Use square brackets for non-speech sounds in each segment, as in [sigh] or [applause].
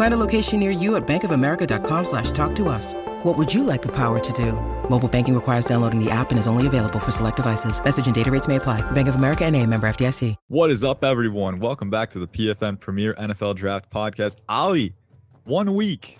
Find a location near you at bankofamerica.com slash talk to us. What would you like the power to do? Mobile banking requires downloading the app and is only available for select devices. Message and data rates may apply. Bank of America and a member FDIC. What is up, everyone? Welcome back to the PFN Premier NFL Draft Podcast. Ollie, one week.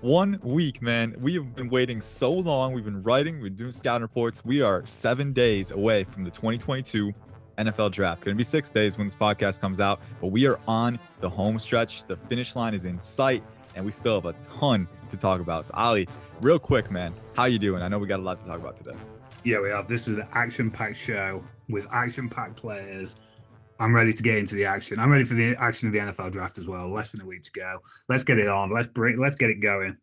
One week, man. We have been waiting so long. We've been writing, we've been doing scouting reports. We are seven days away from the 2022 NFL draft. Going to be six days when this podcast comes out, but we are on the home stretch. The finish line is in sight, and we still have a ton to talk about. So, Ollie, real quick, man, how you doing? I know we got a lot to talk about today. Yeah, we have. This is an action-packed show with action-packed players. I'm ready to get into the action. I'm ready for the action of the NFL draft as well. Less than a week to go. Let's get it on. Let's bring. Let's get it going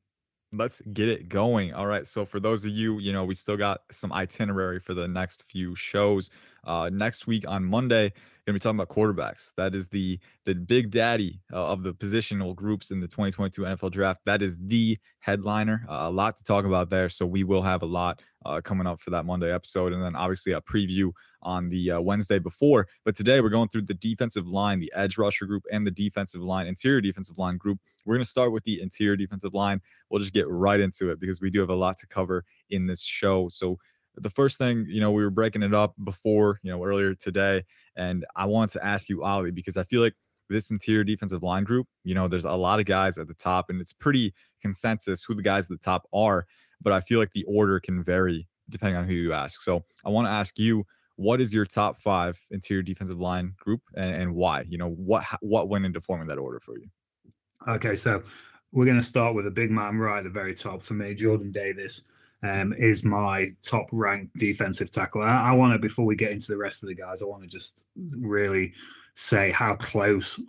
let's get it going. All right. So for those of you, you know, we still got some itinerary for the next few shows. Uh, next week on Monday, gonna be talking about quarterbacks. That is the the big daddy uh, of the positional groups in the 2022 NFL Draft. That is the headliner. Uh, a lot to talk about there, so we will have a lot uh, coming up for that Monday episode, and then obviously a preview on the uh, Wednesday before. But today we're going through the defensive line, the edge rusher group, and the defensive line, interior defensive line group. We're gonna start with the interior defensive line. We'll just get right into it because we do have a lot to cover in this show. So the first thing, you know, we were breaking it up before, you know, earlier today, and I wanted to ask you, Ollie, because I feel like this interior defensive line group, you know, there's a lot of guys at the top, and it's pretty consensus who the guys at the top are, but I feel like the order can vary depending on who you ask. So I want to ask you, what is your top five interior defensive line group, and, and why? You know, what what went into forming that order for you? Okay, so we're going to start with a big man right at the very top for me, Jordan Davis um, is my top ranked defensive tackle. I, I want to, before we get into the rest of the guys, I want to just really say how close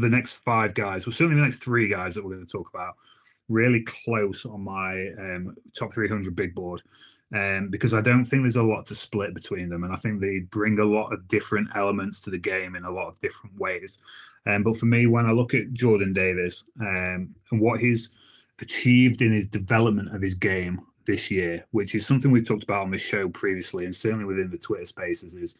the next five guys, well, certainly the next three guys that we're going to talk about, really close on my um, top 300 big board. Um, because I don't think there's a lot to split between them. And I think they bring a lot of different elements to the game in a lot of different ways. Um, but for me, when I look at Jordan Davis um, and what he's achieved in his development of his game, this year, which is something we've talked about on the show previously, and certainly within the Twitter spaces, is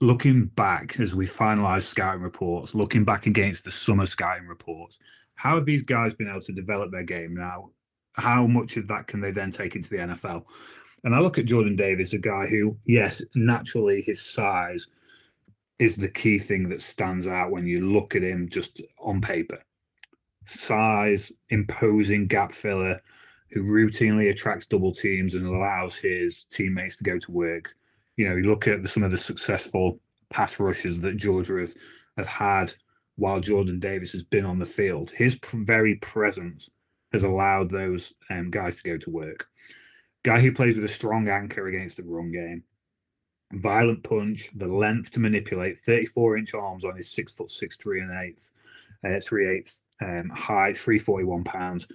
looking back as we finalize scouting reports, looking back against the summer scouting reports, how have these guys been able to develop their game now? How much of that can they then take into the NFL? And I look at Jordan Davis, a guy who, yes, naturally his size is the key thing that stands out when you look at him just on paper. Size, imposing gap filler, who routinely attracts double teams and allows his teammates to go to work. You know, you look at the, some of the successful pass rushes that Georgia have, have had while Jordan Davis has been on the field. His very presence has allowed those um, guys to go to work. Guy who plays with a strong anchor against the run game, violent punch, the length to manipulate, 34 inch arms on his six foot six, three and eighth, uh, three eighths um, height, 341 pounds.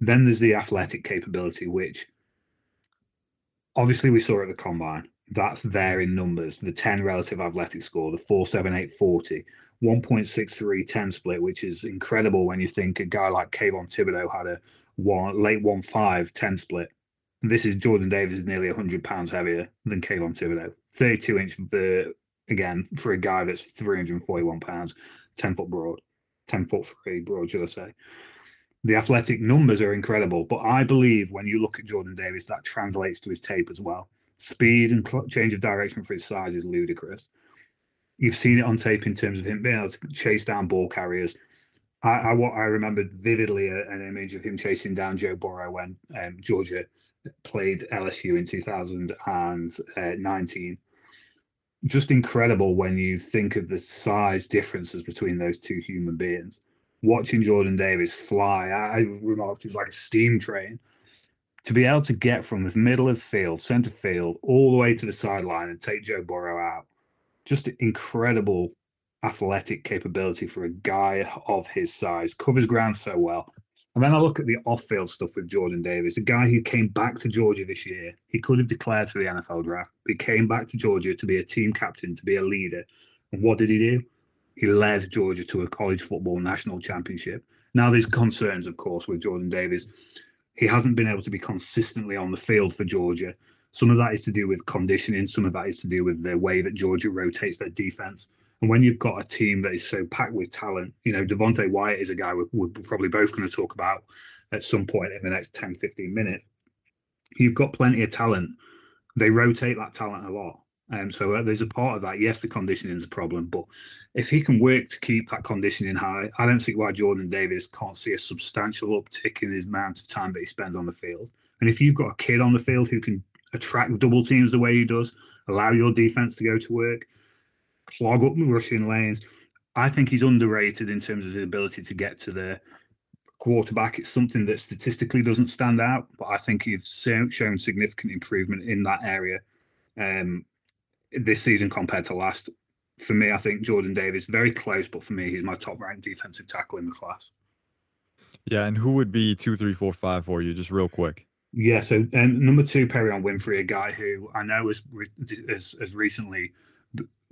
Then there's the athletic capability, which obviously we saw at the combine. That's there in numbers. The 10 relative athletic score, the 47840, 1.63 10 split, which is incredible when you think a guy like Kayvon Thibodeaux had a one late 1 5 10 split. And this is Jordan Davis is nearly 100 pounds heavier than Kayvon Thibodeaux. 32 inch, the, again, for a guy that's 341 pounds, 10 foot broad, 10 foot three broad, should I say the athletic numbers are incredible. But I believe when you look at Jordan Davis, that translates to his tape as well. Speed and cl- change of direction for his size is ludicrous. You've seen it on tape in terms of him being able to chase down ball carriers. I, I, I remember vividly a, an image of him chasing down Joe Burrow when um, Georgia played LSU in 2019. Just incredible when you think of the size differences between those two human beings watching Jordan Davis fly, I remarked he was like a steam train. To be able to get from this middle of field, center field, all the way to the sideline and take Joe Burrow out, just incredible athletic capability for a guy of his size. Covers ground so well. And then I look at the off-field stuff with Jordan Davis, a guy who came back to Georgia this year. He could have declared for the NFL draft. He came back to Georgia to be a team captain, to be a leader. And what did he do? He led Georgia to a college football national championship. Now there's concerns, of course, with Jordan Davis. He hasn't been able to be consistently on the field for Georgia. Some of that is to do with conditioning. Some of that is to do with the way that Georgia rotates their defense. And when you've got a team that is so packed with talent, you know, Devonte Wyatt is a guy we're, we're probably both going to talk about at some point in the next 10, 15 minutes. You've got plenty of talent. They rotate that talent a lot. Um, so uh, there's a part of that. Yes, the conditioning is a problem, but if he can work to keep that conditioning high, I don't see why Jordan Davis can't see a substantial uptick in his amount of time that he spends on the field. And if you've got a kid on the field who can attract double teams the way he does, allow your defense to go to work, clog up the rushing lanes, I think he's underrated in terms of his ability to get to the quarterback. It's something that statistically doesn't stand out, but I think he's shown significant improvement in that area. Um, this season compared to last. For me, I think Jordan Davis very close, but for me, he's my top ranked defensive tackle in the class. Yeah, and who would be two, three, four, five for you? Just real quick. Yeah, so um, number two, Perrion Winfrey, a guy who I know has, has has recently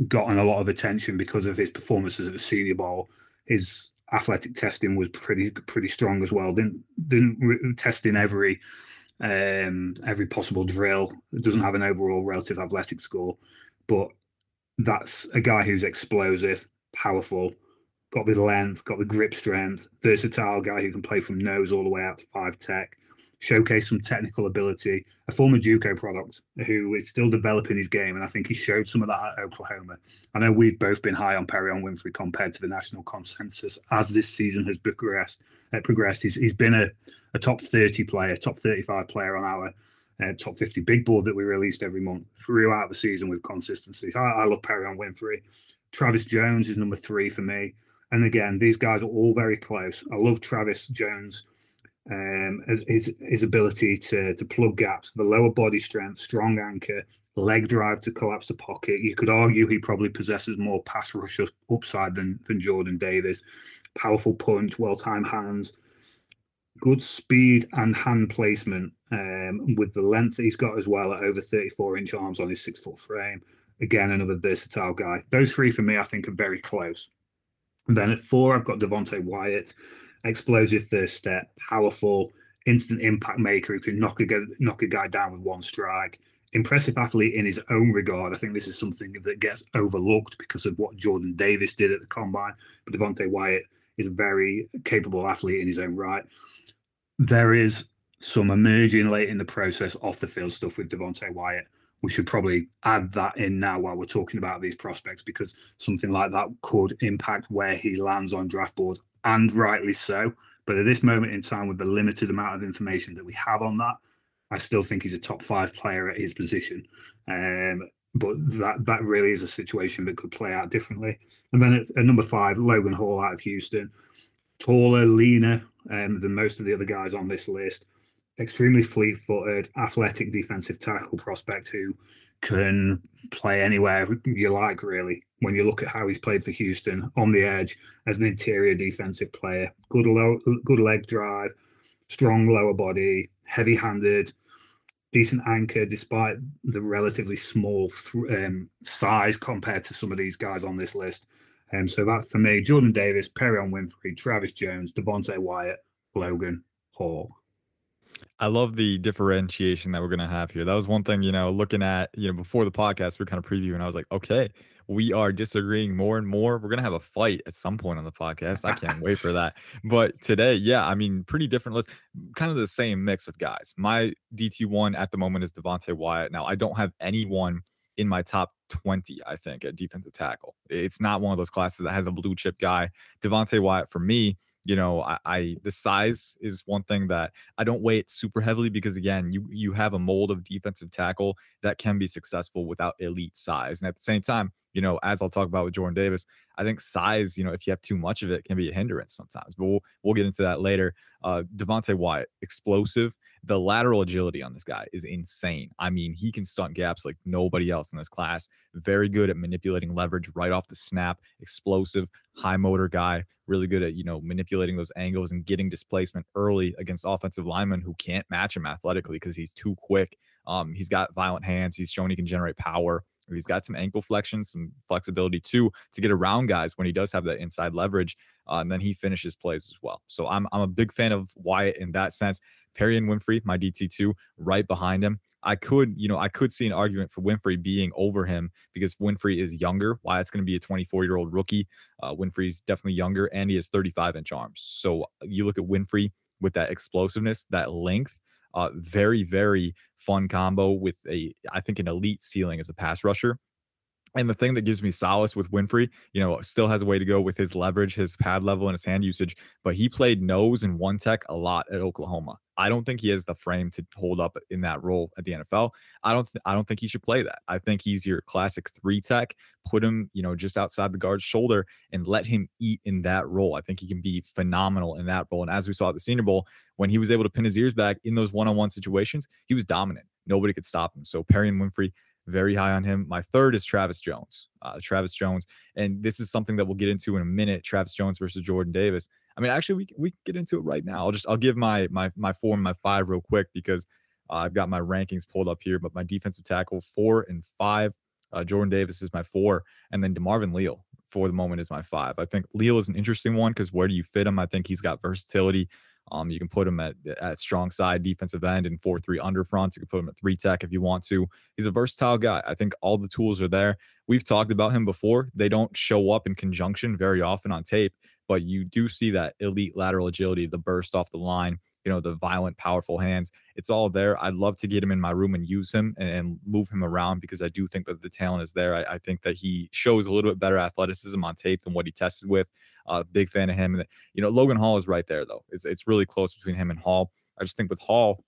gotten a lot of attention because of his performances at the Senior Bowl. His athletic testing was pretty pretty strong as well. Didn't didn't test in every um, every possible drill. It doesn't have an overall relative athletic score, but that's a guy who's explosive, powerful, got the length, got the grip strength, versatile guy who can play from nose all the way out to five tech, showcase some technical ability, a former JUCO product who is still developing his game, and I think he showed some of that at Oklahoma. I know we've both been high on Perrion Winfrey compared to the national consensus as this season has progressed. Uh, progressed, he's, he's been a, a top 30 player, top 35 player on our uh, top 50 big board that we released every month throughout the season with consistency. I, I love Perrion Winfrey. Travis Jones is number three for me. And again, these guys are all very close. I love Travis Jones, um, his his ability to to plug gaps, the lower body strength, strong anchor, leg drive to collapse the pocket. You could argue he probably possesses more pass rush upside than than Jordan Davis. Powerful punch, well timed hands, good speed and hand placement um, with the length he's got as well at over 34 inch arms on his six foot frame. Again, another versatile guy. Those three for me, I think, are very close. And then at four, I've got Devonte Wyatt, explosive first step, powerful, instant impact maker who can knock a, knock a guy down with one strike. Impressive athlete in his own regard. I think this is something that gets overlooked because of what Jordan Davis did at the combine. But Devonte Wyatt is a very capable athlete in his own right there is some emerging late in the process off the field stuff with Devonte Wyatt. We should probably add that in now while we're talking about these prospects because something like that could impact where he lands on draft boards, and rightly so. But at this moment in time, with the limited amount of information that we have on that, I still think he's a top five player at his position. Um, but that that really is a situation that could play out differently. And then at, at number five, Logan Hall out of Houston, taller, leaner, um, than most of the other guys on this list. Extremely fleet footed, athletic defensive tackle prospect who can play anywhere you like, really. When you look at how he's played for Houston on the edge as an interior defensive player, good, low, good leg drive, strong lower body, heavy handed, decent anchor despite the relatively small um, size compared to some of these guys on this list. Um, so that for me, Jordan Davis, Perrion Winfrey, Travis Jones, Devonte Wyatt, Logan Hall. I love the differentiation that we're gonna have here. That was one thing, you know, looking at, you know, before the podcast, we are kind of previewing. I was like, okay, we are disagreeing more and more. We're gonna have a fight at some point on the podcast. I can't wait for [laughs] that. But today, yeah, I mean, pretty different list, kind of the same mix of guys. My DT one at the moment is Devonte Wyatt. Now, I don't have anyone in my top 20, I think, at defensive tackle. It's not one of those classes that has a blue chip guy. Devonte Wyatt, for me, you know, I, I, the size is one thing that I don't weigh it super heavily because again, you you have a mold of defensive tackle that can be successful without elite size. And at the same time, you know, as I'll talk about with Jordan Davis, I think size, you know, if you have too much of it, can be a hindrance sometimes. But we'll we'll get into that later. Uh, Devonte Wyatt, explosive. The lateral agility on this guy is insane. I mean, he can stunt gaps like nobody else in this class. Very good at manipulating leverage right off the snap. Explosive, high motor guy. Really good at you know manipulating those angles and getting displacement early against offensive linemen who can't match him athletically because he's too quick. Um, he's got violent hands. He's shown he can generate power. He's got some ankle flexion, some flexibility too to get around guys when he does have that inside leverage. Uh, and then he finishes plays as well. So I'm I'm a big fan of Wyatt in that sense. Perrion Winfrey, my DT2, right behind him. I could, you know, I could see an argument for Winfrey being over him because Winfrey is younger. Wyatt's going to be a 24 year old rookie. Uh, Winfrey's definitely younger and he has 35 inch arms. So you look at Winfrey with that explosiveness, that length. Uh, very, very fun combo with a, I think, an elite ceiling as a pass rusher. And the thing that gives me solace with Winfrey, you know, still has a way to go with his leverage, his pad level, and his hand usage, but he played nose and one tech a lot at Oklahoma. I don't think he has the frame to hold up in that role at the NFL. I don't th- I don't think he should play that. I think he's your classic three tech. Put him, you know, just outside the guard's shoulder and let him eat in that role. I think he can be phenomenal in that role. And as we saw at the Senior Bowl, when he was able to pin his ears back in those one-on-one situations, he was dominant. Nobody could stop him. So Perrion Winfrey, very high on him. My third is Travis Jones. Uh, Travis Jones, and this is something that we'll get into in a minute. Travis Jones versus Jordan Davis. I mean, actually, we we can get into it right now. I'll just I'll give my my my four and my five real quick because uh, I've got my rankings pulled up here. But my defensive tackle four and five. Uh, Jordan Davis is my four, and then DeMarvin Leal for the moment is my five. I think Leal is an interesting one because where do you fit him? I think he's got versatility. Um, you can put him at, at strong side defensive end and 4 3 under front. You can put him at three tech if you want to. He's a versatile guy. I think all the tools are there. We've talked about him before. They don't show up in conjunction very often on tape, but you do see that elite lateral agility, the burst off the line, you know, the violent, powerful hands. It's all there. I'd love to get him in my room and use him and, move him around because I do think that the talent is there. I, I, think that he shows a little bit better athleticism on tape than what he tested with. Uh, big fan of him. And, you know, Logan Hall is right there, though. It's, it's really close between him and Hall. I just think with Hall,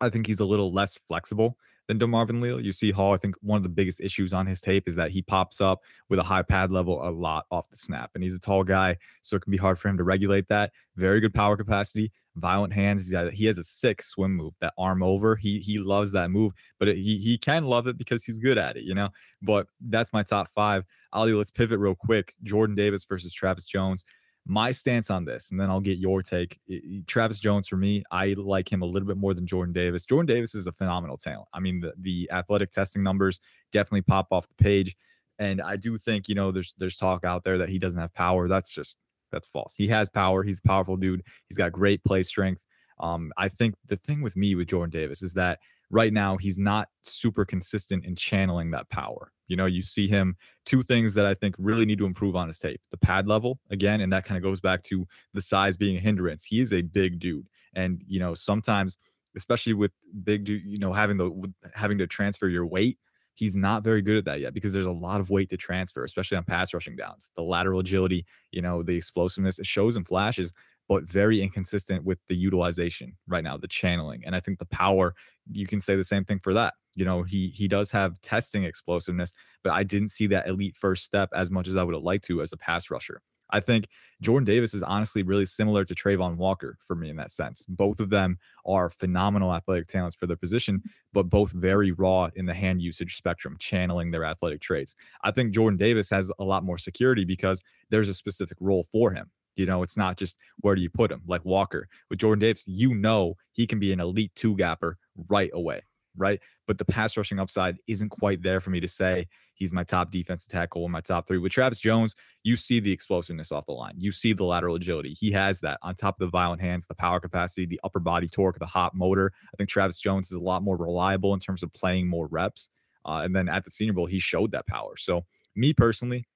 I think he's a little less flexible than DeMarvin Leal. You see Hall, I think one of the biggest issues on his tape is that he pops up with a high pad level a lot off the snap. And he's a tall guy, so it can be hard for him to regulate that. Very good power capacity, violent hands. he has a sick swim move, that arm over. He he loves that move, but it, he he can love it because he's good at it, you know. But that's my top five. Ollie, let's pivot real quick. Jordan Davis versus Travis Jones my stance on this, and then I'll get your take. Travis Jones, for me, I like him a little bit more than Jordan Davis. Jordan Davis is a phenomenal talent. I mean, the, the athletic testing numbers definitely pop off the page. And I do think, you know, there's there's talk out there that he doesn't have power. That's just that's false. He has power. He's a powerful dude. He's got great play strength. Um, I think the thing with me with Jordan Davis is that right now he's not super consistent in channeling that power. You know, you see him two things that I think really need to improve on his tape. The pad level again, and that kind of goes back to the size being a hindrance. He is a big dude. And you know, sometimes especially with big dude, you know, having the having to transfer your weight, he's not very good at that yet because there's a lot of weight to transfer, especially on pass rushing downs. The lateral agility, you know, the explosiveness, it shows in flashes, but very inconsistent with the utilization right now, the channeling. And I think the power, you can say the same thing for that. You know, he he does have testing explosiveness, but I didn't see that elite first step as much as I would have liked to as a pass rusher. I think Jordan Davis is honestly really similar to Travon Walker for me in that sense. Both of them are phenomenal athletic talents for their position, but both very raw in the hand usage spectrum, channeling their athletic traits. I think Jordan Davis has a lot more security because there's a specific role for him. You know, it's not just where do you put him like Walker. With Jordan Davis, you know he can be an elite two gapper right away, right? But the pass rushing upside isn't quite there for me to say he's my top defensive tackle or my top three. With Travis Jones, you see the explosiveness off the line. You see the lateral agility. He has that on top of the violent hands, the power capacity, the upper body torque, the hot motor. I think Travis Jones is a lot more reliable in terms of playing more reps. Uh, and then at the Senior Bowl, he showed that power. So, me personally,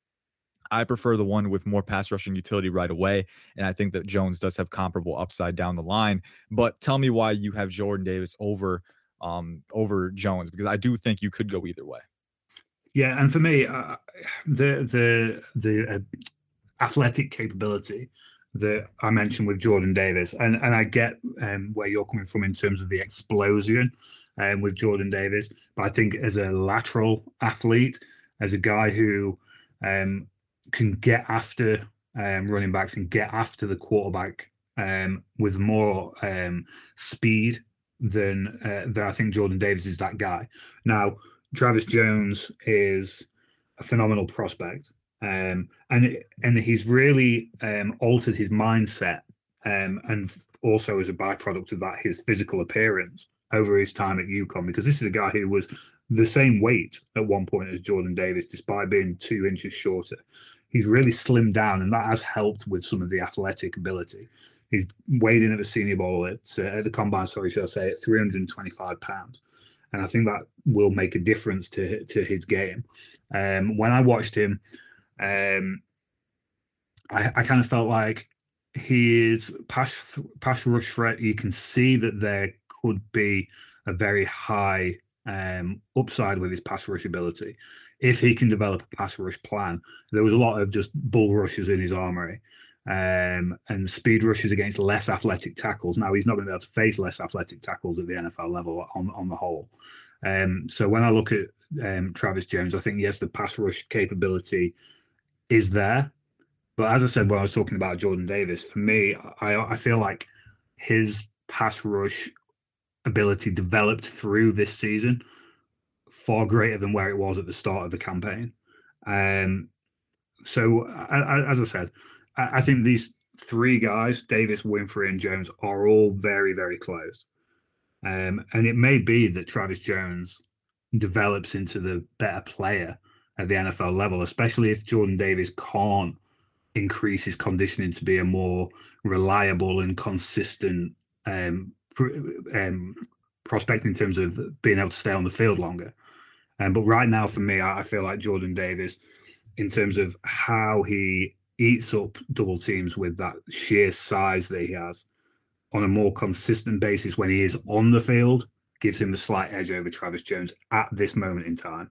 I prefer the one with more pass rushing utility right away. And I think that Jones does have comparable upside down the line. But tell me why you have Jordan Davis over um over Jones because I do think you could go either way. Yeah, and for me, uh, the the the uh, athletic capability that I mentioned with Jordan Davis, and and I get um, where you're coming from in terms of the explosion um, with Jordan Davis, but I think as a lateral athlete, as a guy who um, can get after um, running backs and get after the quarterback um, with more um, speed than uh, than I think Jordan Davis is that guy. Now, Travis Jones is a phenomenal prospect, um, and and he's really um, altered his mindset, um, and also as a byproduct of that, his physical appearance over his time at UConn, because this is a guy who was the same weight at one point as Jordan Davis, despite being two inches shorter. He's really slimmed down, and that has helped with some of the athletic ability. He's weighed in at the Senior Bowl at, uh, at the combine, sorry, should I say, at 325 pounds, and I think that will make a difference to to his game. Um, when I watched him, um, I, I kind of felt like his pass pass rush threat. You can see that there could be a very high um, upside with his pass rush ability. If he can develop a pass rush plan, there was a lot of just bull rushes in his armory um, and speed rushes against less athletic tackles. Now he's not going to be able to face less athletic tackles at the NFL level on, on the whole. Um, so when I look at um, Travis Jones, I think yes, the pass rush capability is there. But as I said when I was talking about Jordan Davis, for me, I, I feel like his pass rush ability developed through this season far greater than where it was at the start of the campaign. Um, so, I, I, as I said, I, I, think these three guys, Davis, Winfrey, and Jones, are all very, very close. Um, and it may be that Travis Jones develops into the better player at the NFL level, especially if Jordan Davis can't increase his conditioning to be a more reliable and consistent um, um, prospect in terms of being able to stay on the field longer. Um, but right now, for me, I, I feel like Jordan Davis, in terms of how he eats up double teams with that sheer size that he has on a more consistent basis when he is on the field, gives him a slight edge over Travis Jones at this moment in time.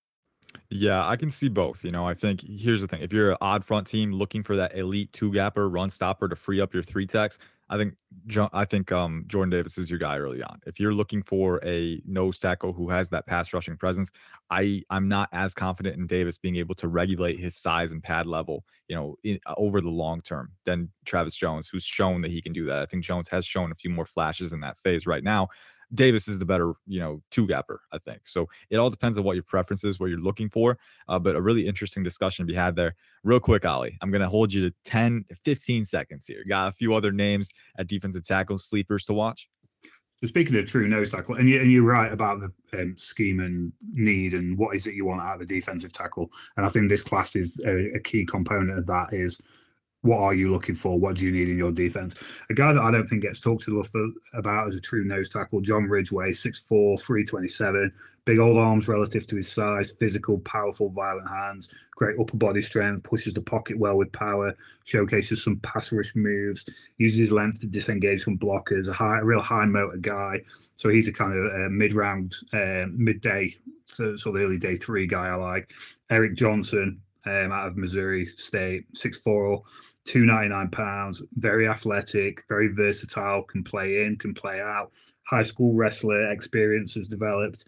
Yeah, I can see both. You know, I think here's the thing: if you're an odd front team looking for that elite two gapper run stopper to free up your three techs, I think I think um, Jordan Davis is your guy early on. If you're looking for a nose tackle who has that pass rushing presence, I I'm not as confident in Davis being able to regulate his size and pad level, you know, in, uh, over the long term than Travis Jones, who's shown that he can do that. I think Jones has shown a few more flashes in that phase right now. Davis is the better, you know, two gapper, I think. So it all depends on what your preference is, what you're looking for. Uh, but a really interesting discussion to be had there. Real quick, Ollie, I'm going to hold you to 10, 15 seconds here. Got a few other names at defensive tackle sleepers to watch. So speaking of true nose tackle, and, you, are right about the um, scheme and need and what is it you want out of the defensive tackle. And I think this class is a, a key component of that is what are you looking for? What do you need in your defense? A guy that I don't think gets talked enough about as a true nose tackle, John Ridgeway, 6'4, 327, big old arms relative to his size, physical, powerful, violent hands, great upper body strength, pushes the pocket well with power, showcases some pass rush moves, uses his length to disengage from blockers, a, high, a real high motor guy. So he's a kind of mid round, uh, midday, so, so early day three guy I like. Eric Johnson um, out of Missouri State, 6'4 299 pounds, very athletic, very versatile, can play in, can play out. High school wrestler experience has developed,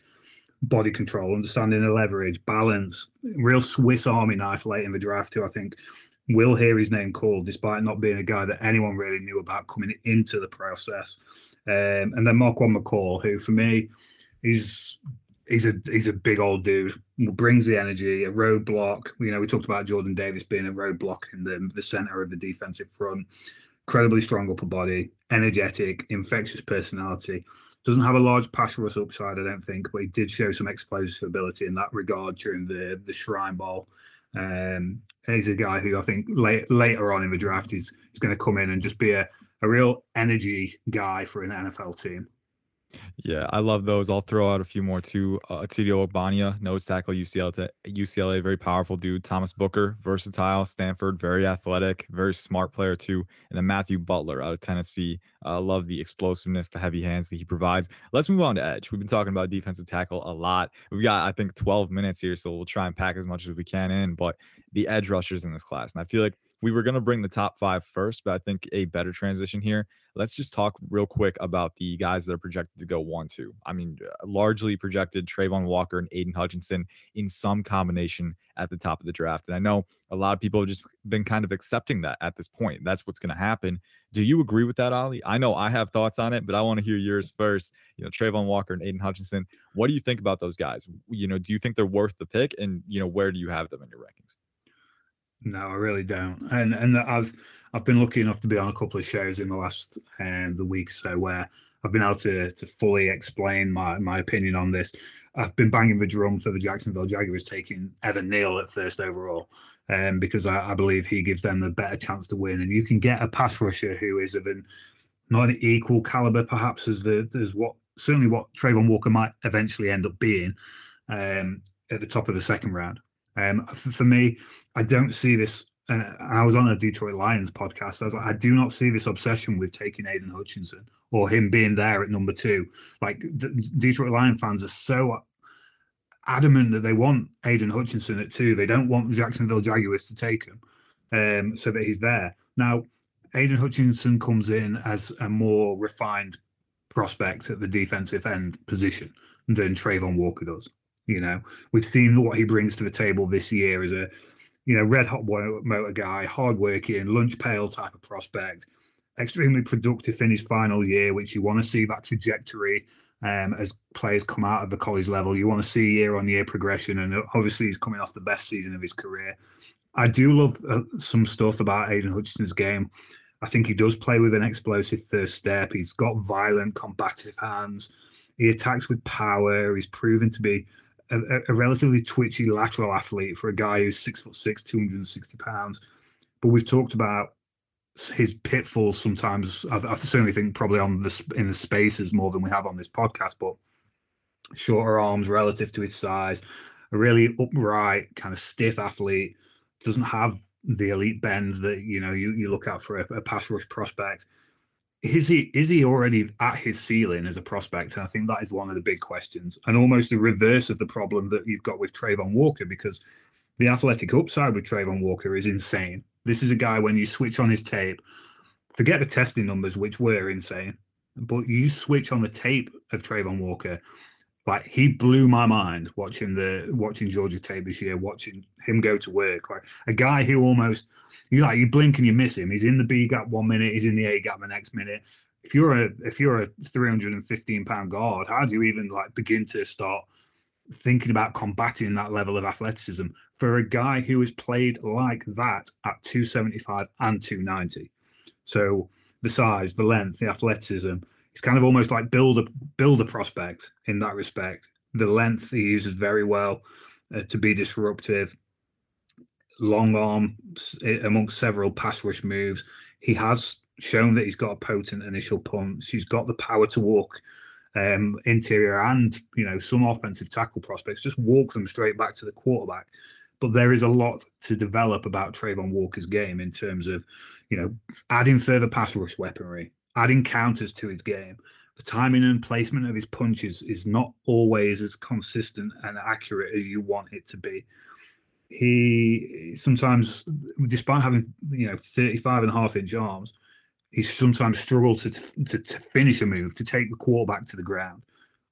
body control, understanding of leverage, balance, real Swiss Army knife late in the draft, who I think will hear his name called, despite not being a guy that anyone really knew about coming into the process. Um, and then Marquan McCall, who for me, is he's a he's a big old dude. Brings the energy, a roadblock. You know, we talked about Jordan Davis being a roadblock in the the center of the defensive front. Incredibly strong upper body, energetic, infectious personality. Doesn't have a large pass rush upside, I don't think, but he did show some explosive ability in that regard during the the Shrine Bowl. Um, he's a guy who I think late, later on in the draft is, is going to come in and just be a, a real energy guy for an NFL team. Yeah, I love those. I'll throw out a few more too. Uh, Otito Ogbonnia, nose tackle, UCLA, UCLA, very powerful dude. Thomas Booker, versatile. Stanford, very athletic, very smart player too. And then Matthew Butler out of Tennessee. I uh, love the explosiveness, the heavy hands that he provides. Let's move on to edge. We've been talking about defensive tackle a lot. We've got, I think, 12 minutes here, so we'll try and pack as much as we can in. But the edge rushers in this class, and I feel like we were going to bring the top five first, but I think a better transition here. Let's just talk real quick about the guys that are projected to go one, two. I mean, uh, largely projected Travon Walker and Aidan Hutchinson in some combination at the top of the draft. And I know a lot of people have just been kind of accepting that at this point. That's what's going to happen. Do you agree with that, Ollie? I know I have thoughts on it, but I want to hear yours first. You know, Travon Walker and Aidan Hutchinson. What do you think about those guys? You know, do you think they're worth the pick? And, you know, where do you have them in your rankings? No, I really don't. And and I've I've been lucky enough to be on a couple of shows in the last um, the week so where I've been able to to fully explain my my opinion on this. I've been banging the drum for the Jacksonville Jaguars taking Evan Neal at first overall, um, because I, I, believe he gives them the better chance to win. And you can get a pass rusher who is of an not an equal caliber, perhaps as the as what certainly what Travon Walker might eventually end up being um, at the top of the second round. Um, for, for, me, I don't see this. Uh, I was on a Detroit Lions podcast. I was like, I do not see this obsession with taking Aidan Hutchinson or him being there at number two. Like Detroit Lion fans are so adamant that they want Aidan Hutchinson at two. They don't want Jacksonville Jaguars to take him, um, so that he's there. Now, Aidan Hutchinson comes in as a more refined prospect at the defensive end position than Travon Walker does. You know, we've seen what he brings to the table this year as a, you know, red hot motor guy, hardworking, lunch pail type of prospect, extremely productive in his final year, which you want to see that trajectory um, as players come out of the college level. You want to see year on year progression, and obviously he's coming off the best season of his career. I do love uh, some stuff about Aidan Hutchinson's game. I think he does play with an explosive first step. He's got violent, combative hands. He attacks with power. He's proven to be a, a, relatively twitchy lateral athlete for a guy who's six foot six, 260 pounds. But we've talked about his pitfalls sometimes. I, I certainly think probably on the in the spaces more than we have on this podcast. But shorter arms relative to his size, a really upright, kind of stiff athlete, doesn't have the elite bend that you know you, you look out for a, a pass rush prospect is he is he already at his ceiling as a prospect? And I think that is one of the big questions, and almost the reverse of the problem that you've got with Travon Walker, because the athletic upside with Travon Walker is insane. This is a guy when you switch on his tape, forget the testing numbers, which were insane, but you switch on the tape of Travon Walker, like he blew my mind watching the watching Georgia tape this year, watching him go to work, like a guy who almost you like you blink and you miss him. He's in the B gap one minute, he's in the A gap the next minute. If you're a if you're a 315 pound guard, how do you even like begin to start thinking about combating that level of athleticism for a guy who has played like that at 275 and 290? So the size, the length, the athleticism, it's kind of almost like build a build a prospect in that respect. The length he uses very well uh, to be disruptive long arm amongst several pass rush moves. He has shown that he's got a potent initial punch. He's got the power to walk um, interior and you know some offensive tackle prospects. Just walk them straight back to the quarterback. But there is a lot to develop about Travon Walker's game in terms of you know adding further pass rush weaponry, adding counters to his game. The timing and placement of his punches is not always as consistent and accurate as you want it to be he sometimes, despite having you know 35 and a half inch arms, he sometimes struggles to, to, to finish a move to take the quarterback to the ground.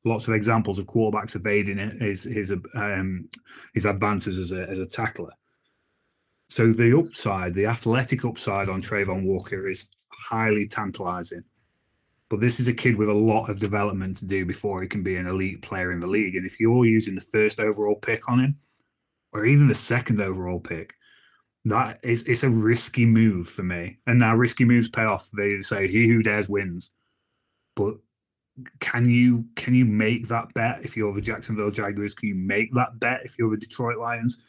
Lots of examples of quarterbacks evading his his um, his advances as a as a tackler. So the upside, the athletic upside on Travon Walker is highly tantalizing. But this is a kid with a lot of development to do before he can be an elite player in the league. And if you're using the first overall pick on him, or even the second overall pick, that is it's a risky move for me. And now risky moves pay off. They say he who dares wins. But can you can you make that bet if you're the Jacksonville Jaguars? Can you make that bet if you're the Detroit Lions?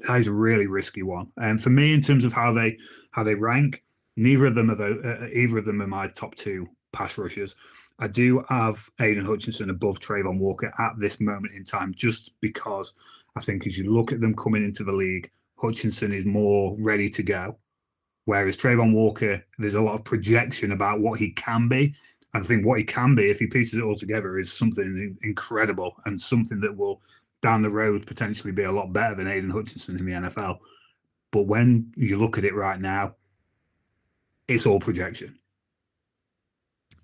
That is a really risky one. And for me, in terms of how they how they rank, neither of them are the, uh, either of them are my top two pass rushers. I do have Aidan Hutchinson above Travon Walker at this moment in time, just because I think as you look at them coming into the league, Hutchinson is more ready to go. Whereas Travon Walker, there's a lot of projection about what he can be. I think what he can be, if he pieces it all together, is something incredible and something that will down the road potentially be a lot better than Aidan Hutchinson in the NFL. But when you look at it right now, it's all projection.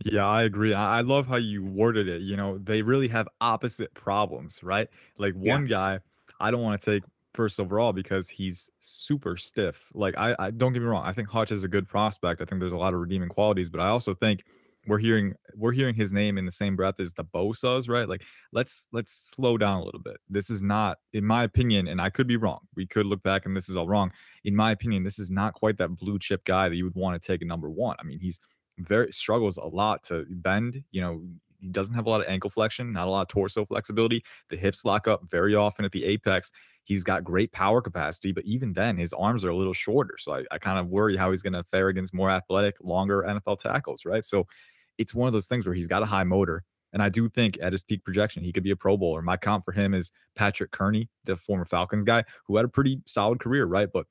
Yeah, I agree. I love how you worded it. You know, they really have opposite problems, right? Like one yeah. guy, I don't want to take first overall because he's super stiff. Like I, I don't get me wrong, I think Hutch is a good prospect. I think there's a lot of redeeming qualities, but I also think we're hearing we're hearing his name in the same breath as the Bosa's, right? Like let's let's slow down a little bit. This is not, in my opinion, and I could be wrong. We could look back and this is all wrong. In my opinion, this is not quite that blue chip guy that you would want to take a number one. I mean, he's very struggles a lot to bend. You know, he doesn't have a lot of ankle flexion, not a lot of torso flexibility. The hips lock up very often at the apex. He's got great power capacity, but even then, his arms are a little shorter. So I, I kind of worry how he's going to fare against more athletic, longer NFL tackles, right? So it's one of those things where he's got a high motor. And I do think at his peak projection, he could be a Pro Bowler. My comp for him is Patrick Kerney, the former Falcons guy, who had a pretty solid career, right? But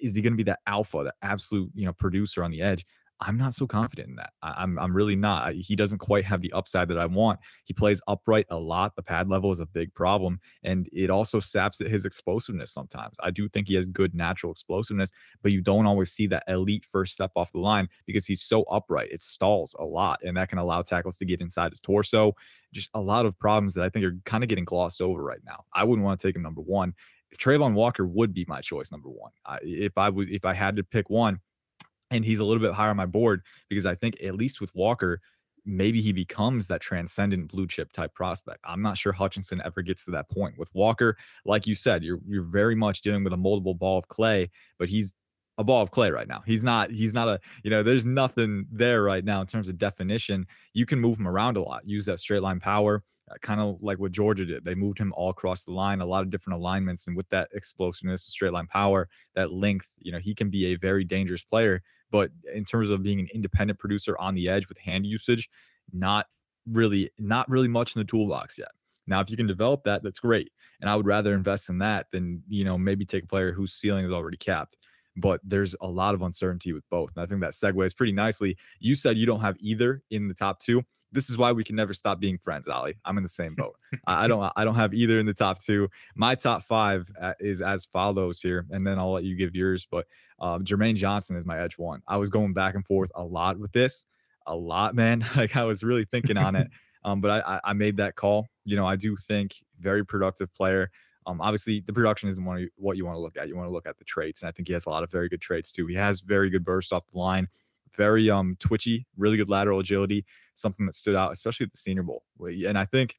is he going to be that alpha, that absolute, you know, producer on the edge? I'm not so confident in that. I, am I'm really not. He doesn't quite have the upside that I want. He plays upright a lot. The pad level is a big problem, and it also saps his explosiveness sometimes. I do think he has good natural explosiveness, but you don't always see that elite first step off the line because he's so upright. It stalls a lot, and that can allow tackles to get inside his torso. Just a lot of problems that I think are kind of getting glossed over right now. I wouldn't want to take him number one. Travon Walker would be my choice number one. I, if I would, if I had to pick one, and he's a little bit higher on my board because I think at least with Walker, maybe he becomes that transcendent blue chip type prospect. I'm not sure Hutchinson ever gets to that point. With Walker, like you said, you're you're very much dealing with a moldable ball of clay, but he's a ball of clay right now. He's not he's not a, you know, there's nothing there right now in terms of definition. You can move him around a lot, use that straight line power. Uh, kind of like what Georgia did. They moved him all across the line, a lot of different alignments. And with that explosiveness, straight line power, that length, you know, he can be a very dangerous player. But in terms of being an independent producer on the edge with hand usage, not really, not really much in the toolbox yet. Now, if you can develop that, that's great. And I would rather invest in that than, you know, maybe take a player whose ceiling is already capped but there's a lot of uncertainty with both. And I think that segues pretty nicely. You said you don't have either in the top two this is why we can never stop being friends, Ollie. I'm in the same boat. [laughs] I don't I don't have either in the top two. My top five uh, is as follows here, and then I'll let you give yours. But uh, Jermaine Johnson is my edge one. I was going back and forth a lot with this, a lot, man. [laughs] Like I was really thinking on it. [laughs] Um, but I, I made that call. You know, I do think very productive player. Um, obviously, the production isn't what you, what you want to look at. You want to look at the traits, and I think he has a lot of very good traits too. He has very good burst off the line very um twitchy, really good lateral agility, something that stood out, especially at the Senior Bowl. And I think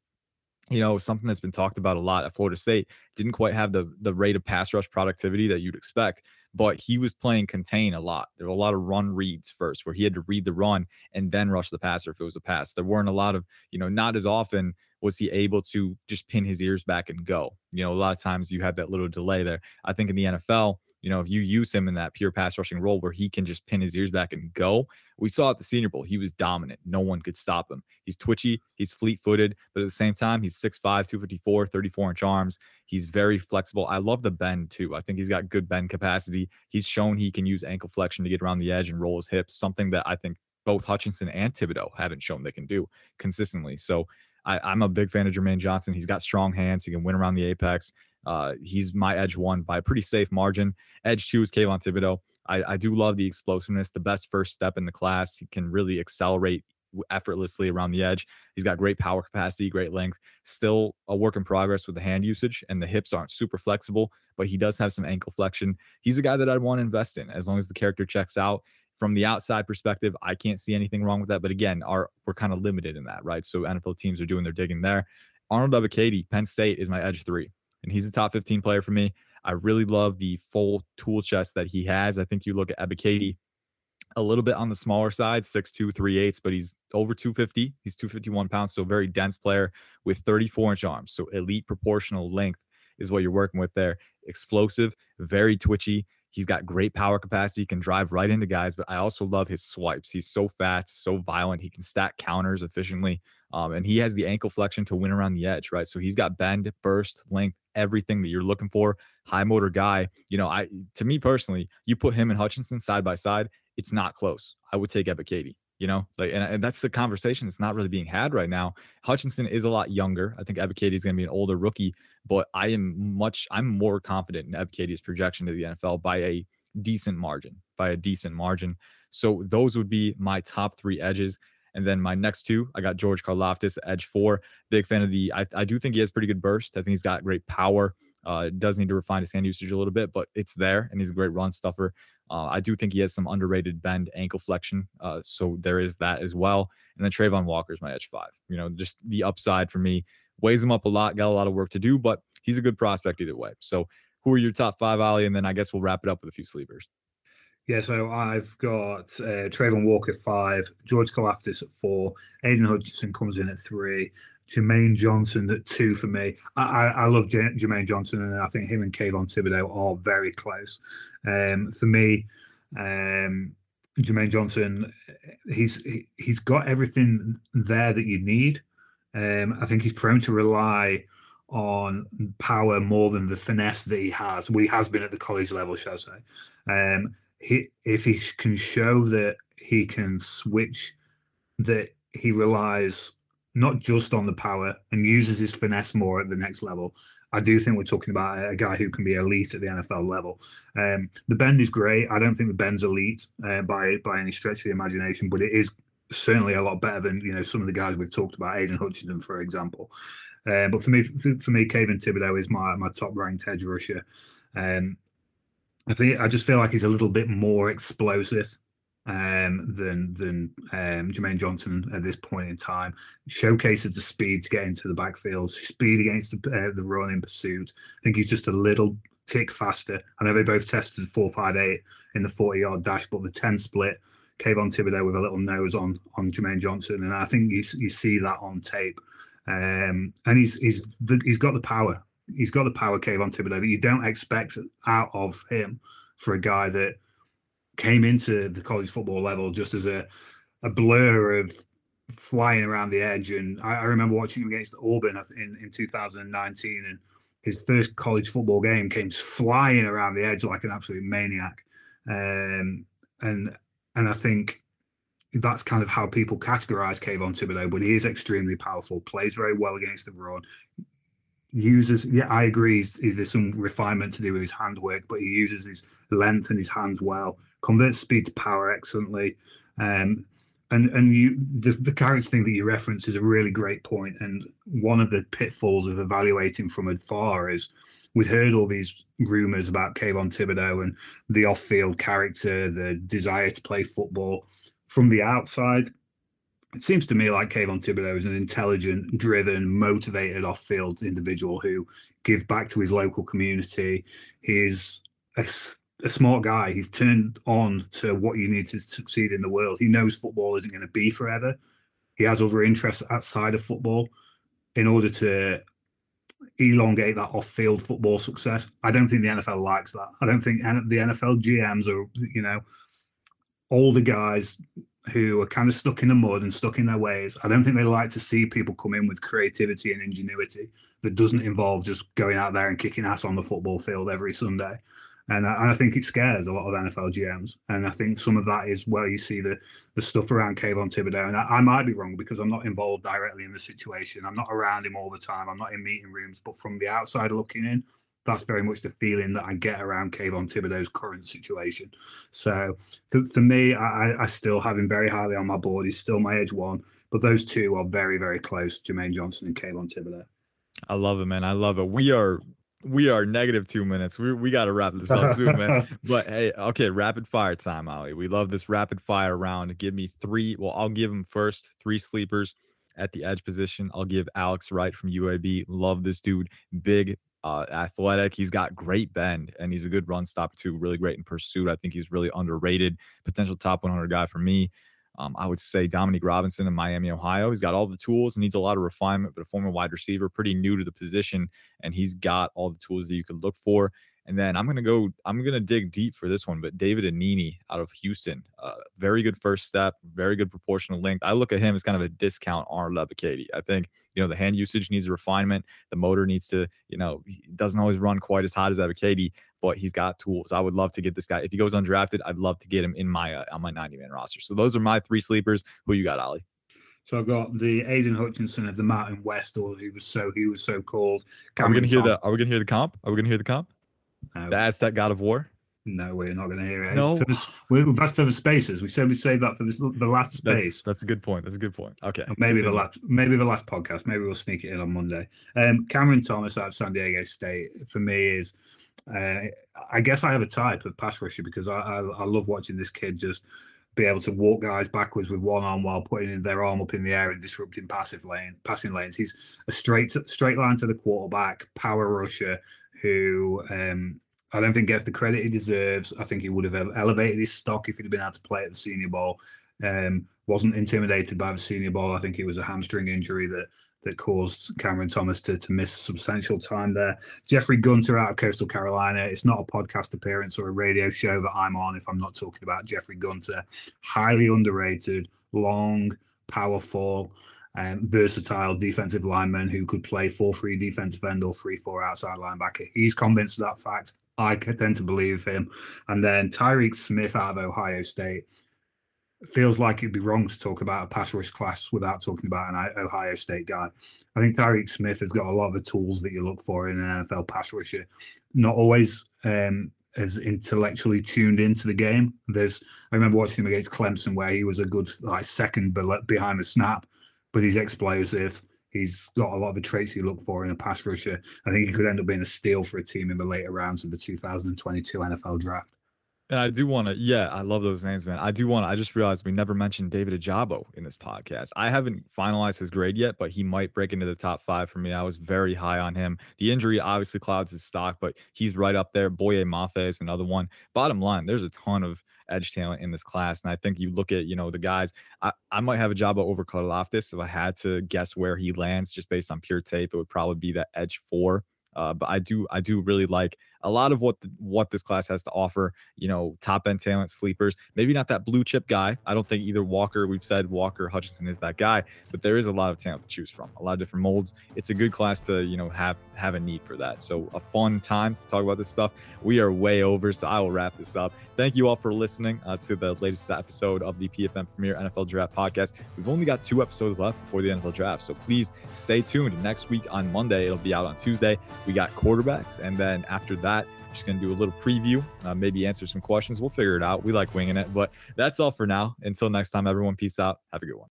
you know something that's been talked about a lot at Florida State didn't quite have the the rate of pass rush productivity that you'd expect, but he was playing contain a lot. There were a lot of run reads first, where he had to read the run and then rush the passer if it was a pass. There weren't a lot of you know not as often was he able to just pin his ears back and go. You know, a lot of times you have that little delay there. I think in the NFL, you know, if you use him in that pure pass rushing role where he can just pin his ears back and go, we saw at the Senior Bowl, he was dominant. No one could stop him. He's twitchy, he's fleet footed, but at the same time, he's 6'5, 254, 34 inch arms. He's very flexible. I love the bend too. I think he's got good bend capacity. He's shown he can use ankle flexion to get around the edge and roll his hips, something that I think both Hutchinson and Thibodeaux haven't shown they can do consistently. So I, am a big fan of Jermaine Johnson. He's got strong hands. He can win around the apex. Uh, he's my edge one by a pretty safe margin. Edge two is Kayvon Thibodeaux. I, I do love the explosiveness, the best first step in the class. He can really accelerate effortlessly around the edge. He's got great power capacity, great length. Still a work in progress with the hand usage, and the hips aren't super flexible, but he does have some ankle flexion. He's a guy that I'd want to invest in as long as the character checks out from the outside perspective, I can't see anything wrong with that. But again, our we're kind of limited in that, right? So NFL teams are doing their digging there. Arnold Ebiketie, Penn State is my edge three, and he's a top 15 player for me. I really love the full tool chest that he has. I think you look at Ebiketie, a little bit on the smaller side, 6'2, 3 eighths, but he's over 250. He's 251 pounds, so very dense player with 34 inch arms. So elite proportional length is what you're working with there. Explosive, very twitchy He's got great power capacity, can drive right into guys, but I also love his swipes. He's so fast, so violent. He can stack counters efficiently. Um, and he has the ankle flexion to win around the edge, right? So he's got bend, burst, length, everything that you're looking for. High motor guy. You know, I to me personally, you put him and Hutchinson side by side, it's not close. I would take Ebiketie you know like and, and, that's the conversation that's not really being had right now hutchinson is a lot younger i think ebiketie is going to be an older rookie but i am much i'm more confident in ebiketie's projection to the nfl by a decent margin by a decent margin so those would be my top three edges and then my next two, I got George Karlaftis, edge four. Big fan of the. I, I do think he has pretty good burst. I think he's got great power. Uh, does need to refine his hand usage a little bit, but it's there, and he's a great run stuffer. Uh, I do think he has some underrated bend ankle flexion, uh, so there is that as well. And then Travon Walker is my edge five. You know, just the upside for me weighs him up a lot. Got a lot of work to do, but he's a good prospect either way. So, who are your top five, Ollie? And then I guess we'll wrap it up with a few sleepers. Yeah, so I've got uh, Travon Walker five, George Karlaftis at four, Aidan Hutchinson comes in at three, Jermaine Johnson at two for me. I, I, I love J- Jermaine Johnson, and I think him and Kayvon Thibodeaux are very close. Um, for me, um, Jermaine Johnson, he's he, he's got everything there that you need. Um, I think he's prone to rely on power more than the finesse that he has. He has been at the college level, shall I say. Um, he if he can show that he can switch, that he relies not just on the power and uses his finesse more at the next level. I do think we're talking about a guy who can be elite at the NFL level. Um, the bend is great. I don't think the bend's elite uh, by by any stretch of the imagination, but it is certainly a lot better than you know some of the guys we've talked about, Aidan Hutchinson, for example. Uh, but for me, for, me, Kayvon Thibodeaux is my my top ranked edge rusher. Um, I think I just feel like he's a little bit more explosive um, than than um, Jermaine Johnson at this point in time. Showcases the speed to get into the backfield, speed against the, uh, the run in pursuit. I think he's just a little tick faster. I know they both tested four five eight in the forty yard dash, but the ten split. Kayvon Thibodeaux with a little nose on on Jermaine Johnson, and I think you you see that on tape. Um, and he's he's he's got the power he's got the power Kayvon Thibodeaux that you don't expect out of him for a guy that came into the college football level just as a a blur of flying around the edge. And I, I remember watching him against Auburn in, in 2019, and his first college football game came flying around the edge like an absolute maniac. Um, and and I think that's kind of how people categorize Kayvon Thibodeaux, but he is extremely powerful, plays very well against the run, uses yeah i agree is there's some refinement to do with his handwork but he uses his length and his hands well converts speed to power excellently um and and you the, the character thing that you reference is a really great point and one of the pitfalls of evaluating from afar is we've heard all these rumors about Kayvon Thibodeaux and the off-field character the desire to play football from the outside it seems to me like Kayvon Thibodeaux is an intelligent, driven, motivated off-field individual who gives back to his local community. He's a, a, smart guy. He's turned on to what you need to succeed in the world. He knows football isn't going to be forever. He has other interests outside of football in order to elongate that off-field football success. I don't think the NFL likes that. I don't think the NFL GMs are, you know, all the guys who are kind of stuck in the mud and stuck in their ways. I don't think they like to see people come in with creativity and ingenuity that doesn't involve just going out there and kicking ass on the football field every Sunday. And I, and I think it scares a lot of NFL GMs. And I think some of that is where you see the the stuff around Kayvon Thibodeaux. And I, I might be wrong because I'm not involved directly in the situation. I'm not around him all the time. I'm not in meeting rooms. But from the outside looking in, that's very much the feeling that I get around Kayvon Thibodeaux's current situation. So for, for me, I, I, still have him very highly on my board. He's still my edge one, but those two are very, very close, Jermaine Johnson and Kayvon Thibodeaux. I love it, man. I love it. We are we are negative two minutes. We we gotta wrap this up soon, man. [laughs] But hey, okay, rapid fire time, Ollie. We love this rapid fire round. Give me three. Well, I'll give him first three sleepers at the edge position. I'll give Alex Wright from UAB. Love this dude. Big, uh, athletic. He's got great bend and he's a good run stop too. Really great in pursuit. I think he's really underrated. Potential top 100 guy for me. Um, I would say Dominique Robinson in Miami, Ohio. He's got all the tools, needs a lot of refinement, but a former wide receiver, pretty new to the position, and he's got all the tools that you could look for. And then I'm gonna go. I'm gonna dig deep for this one. But David Anenih out of Houston, uh, very good first step, very good proportional length. I look at him as kind of a discount Arnold Ebiketie. I think you know the hand usage needs refinement. The motor needs to, you know, doesn't always run quite as hot as Ebiketie, but he's got tools. I would love to get this guy. If he goes undrafted, I'd love to get him in my uh, on my 90 man roster. So those are my three sleepers. Who you got, Ollie? So I've got the Aidan Hutchinson of the Mountain West, or he was so he was so called. Are we gonna hear the? Are we gonna hear the comp? Are we gonna hear the comp? No. The Aztec God of War. No, we're not going to hear it. No, the, we've asked for the spaces. We said we save that for this, the last space. That's, that's, a good point. That's a good point. Okay, maybe the last, maybe the last podcast. Maybe we'll sneak it in on Monday. Um, Cameron Thomas out of San Diego State for me is, uh, I guess I have a type of pass rusher because I, I, I love watching this kid just be able to walk guys backwards with one arm while putting their arm up in the air and disrupting passive lane passing lanes. He's a straight straight line to the quarterback, power rusher who um, I don't think gets the credit he deserves. I think he would have elevated his stock if he'd been able to play at the Senior Bowl. Um, wasn't intimidated by the Senior Bowl. I think it was a hamstring injury that that caused Cameron Thomas to, to miss substantial time there. Jeffrey Gunter out of Coastal Carolina. It's not a podcast appearance or a radio show that I'm on if I'm not talking about Jeffrey Gunter. Highly underrated, long, powerful, um, versatile defensive lineman who could play 4 3 defensive end or 3 4 outside linebacker. He's convinced of that fact. I tend to believe him. And then Tyreke Smith out of Ohio State feels like it'd be wrong to talk about a pass rush class without talking about an Ohio State guy. I think Tyreke Smith has got a lot of the tools that you look for in an NFL pass rusher. Not always um, as intellectually tuned into the game. There's I remember watching him against Clemson where he was a good like second behind the snap, but he's explosive. He's got a lot of the traits you look for in a pass rusher. I think he could end up being a steal for a team in the later rounds of the 2022 NFL draft. And I do want to, yeah, I love those names, man. I do want to, I just realized we never mentioned David Ojabo in this podcast. I haven't finalized his grade yet, but he might break into the top five for me. I was very high on him. The injury obviously clouds his stock, but he's right up there. Boye Mafe is another one. Bottom line, there's a ton of edge talent in this class. And I think you look at, you know, the guys, I, I might have Ojabo over Karlaftis. If I had to guess where he lands just based on pure tape, it would probably be that edge four uh, but I do I do really like a lot of what the, what this class has to offer. You know, top end talent, sleepers. Maybe not that blue chip guy. I don't think either Walker. We've said Walker Hutchinson is that guy, but there is a lot of talent to choose from. A lot of different molds. It's a good class to you know have have a need for that. So a fun time to talk about this stuff. We are way over, so I will wrap this up. Thank you all for listening uh, to the latest episode of the PFN Premier NFL Draft Podcast. We've only got two episodes left before the NFL Draft, so please stay tuned. Next week on Monday, it'll be out on Tuesday. We got quarterbacks, and then after that, just going to do a little preview, uh, maybe answer some questions. We'll figure it out. We like winging it, but that's all for now. Until next time, everyone, peace out. Have a good one.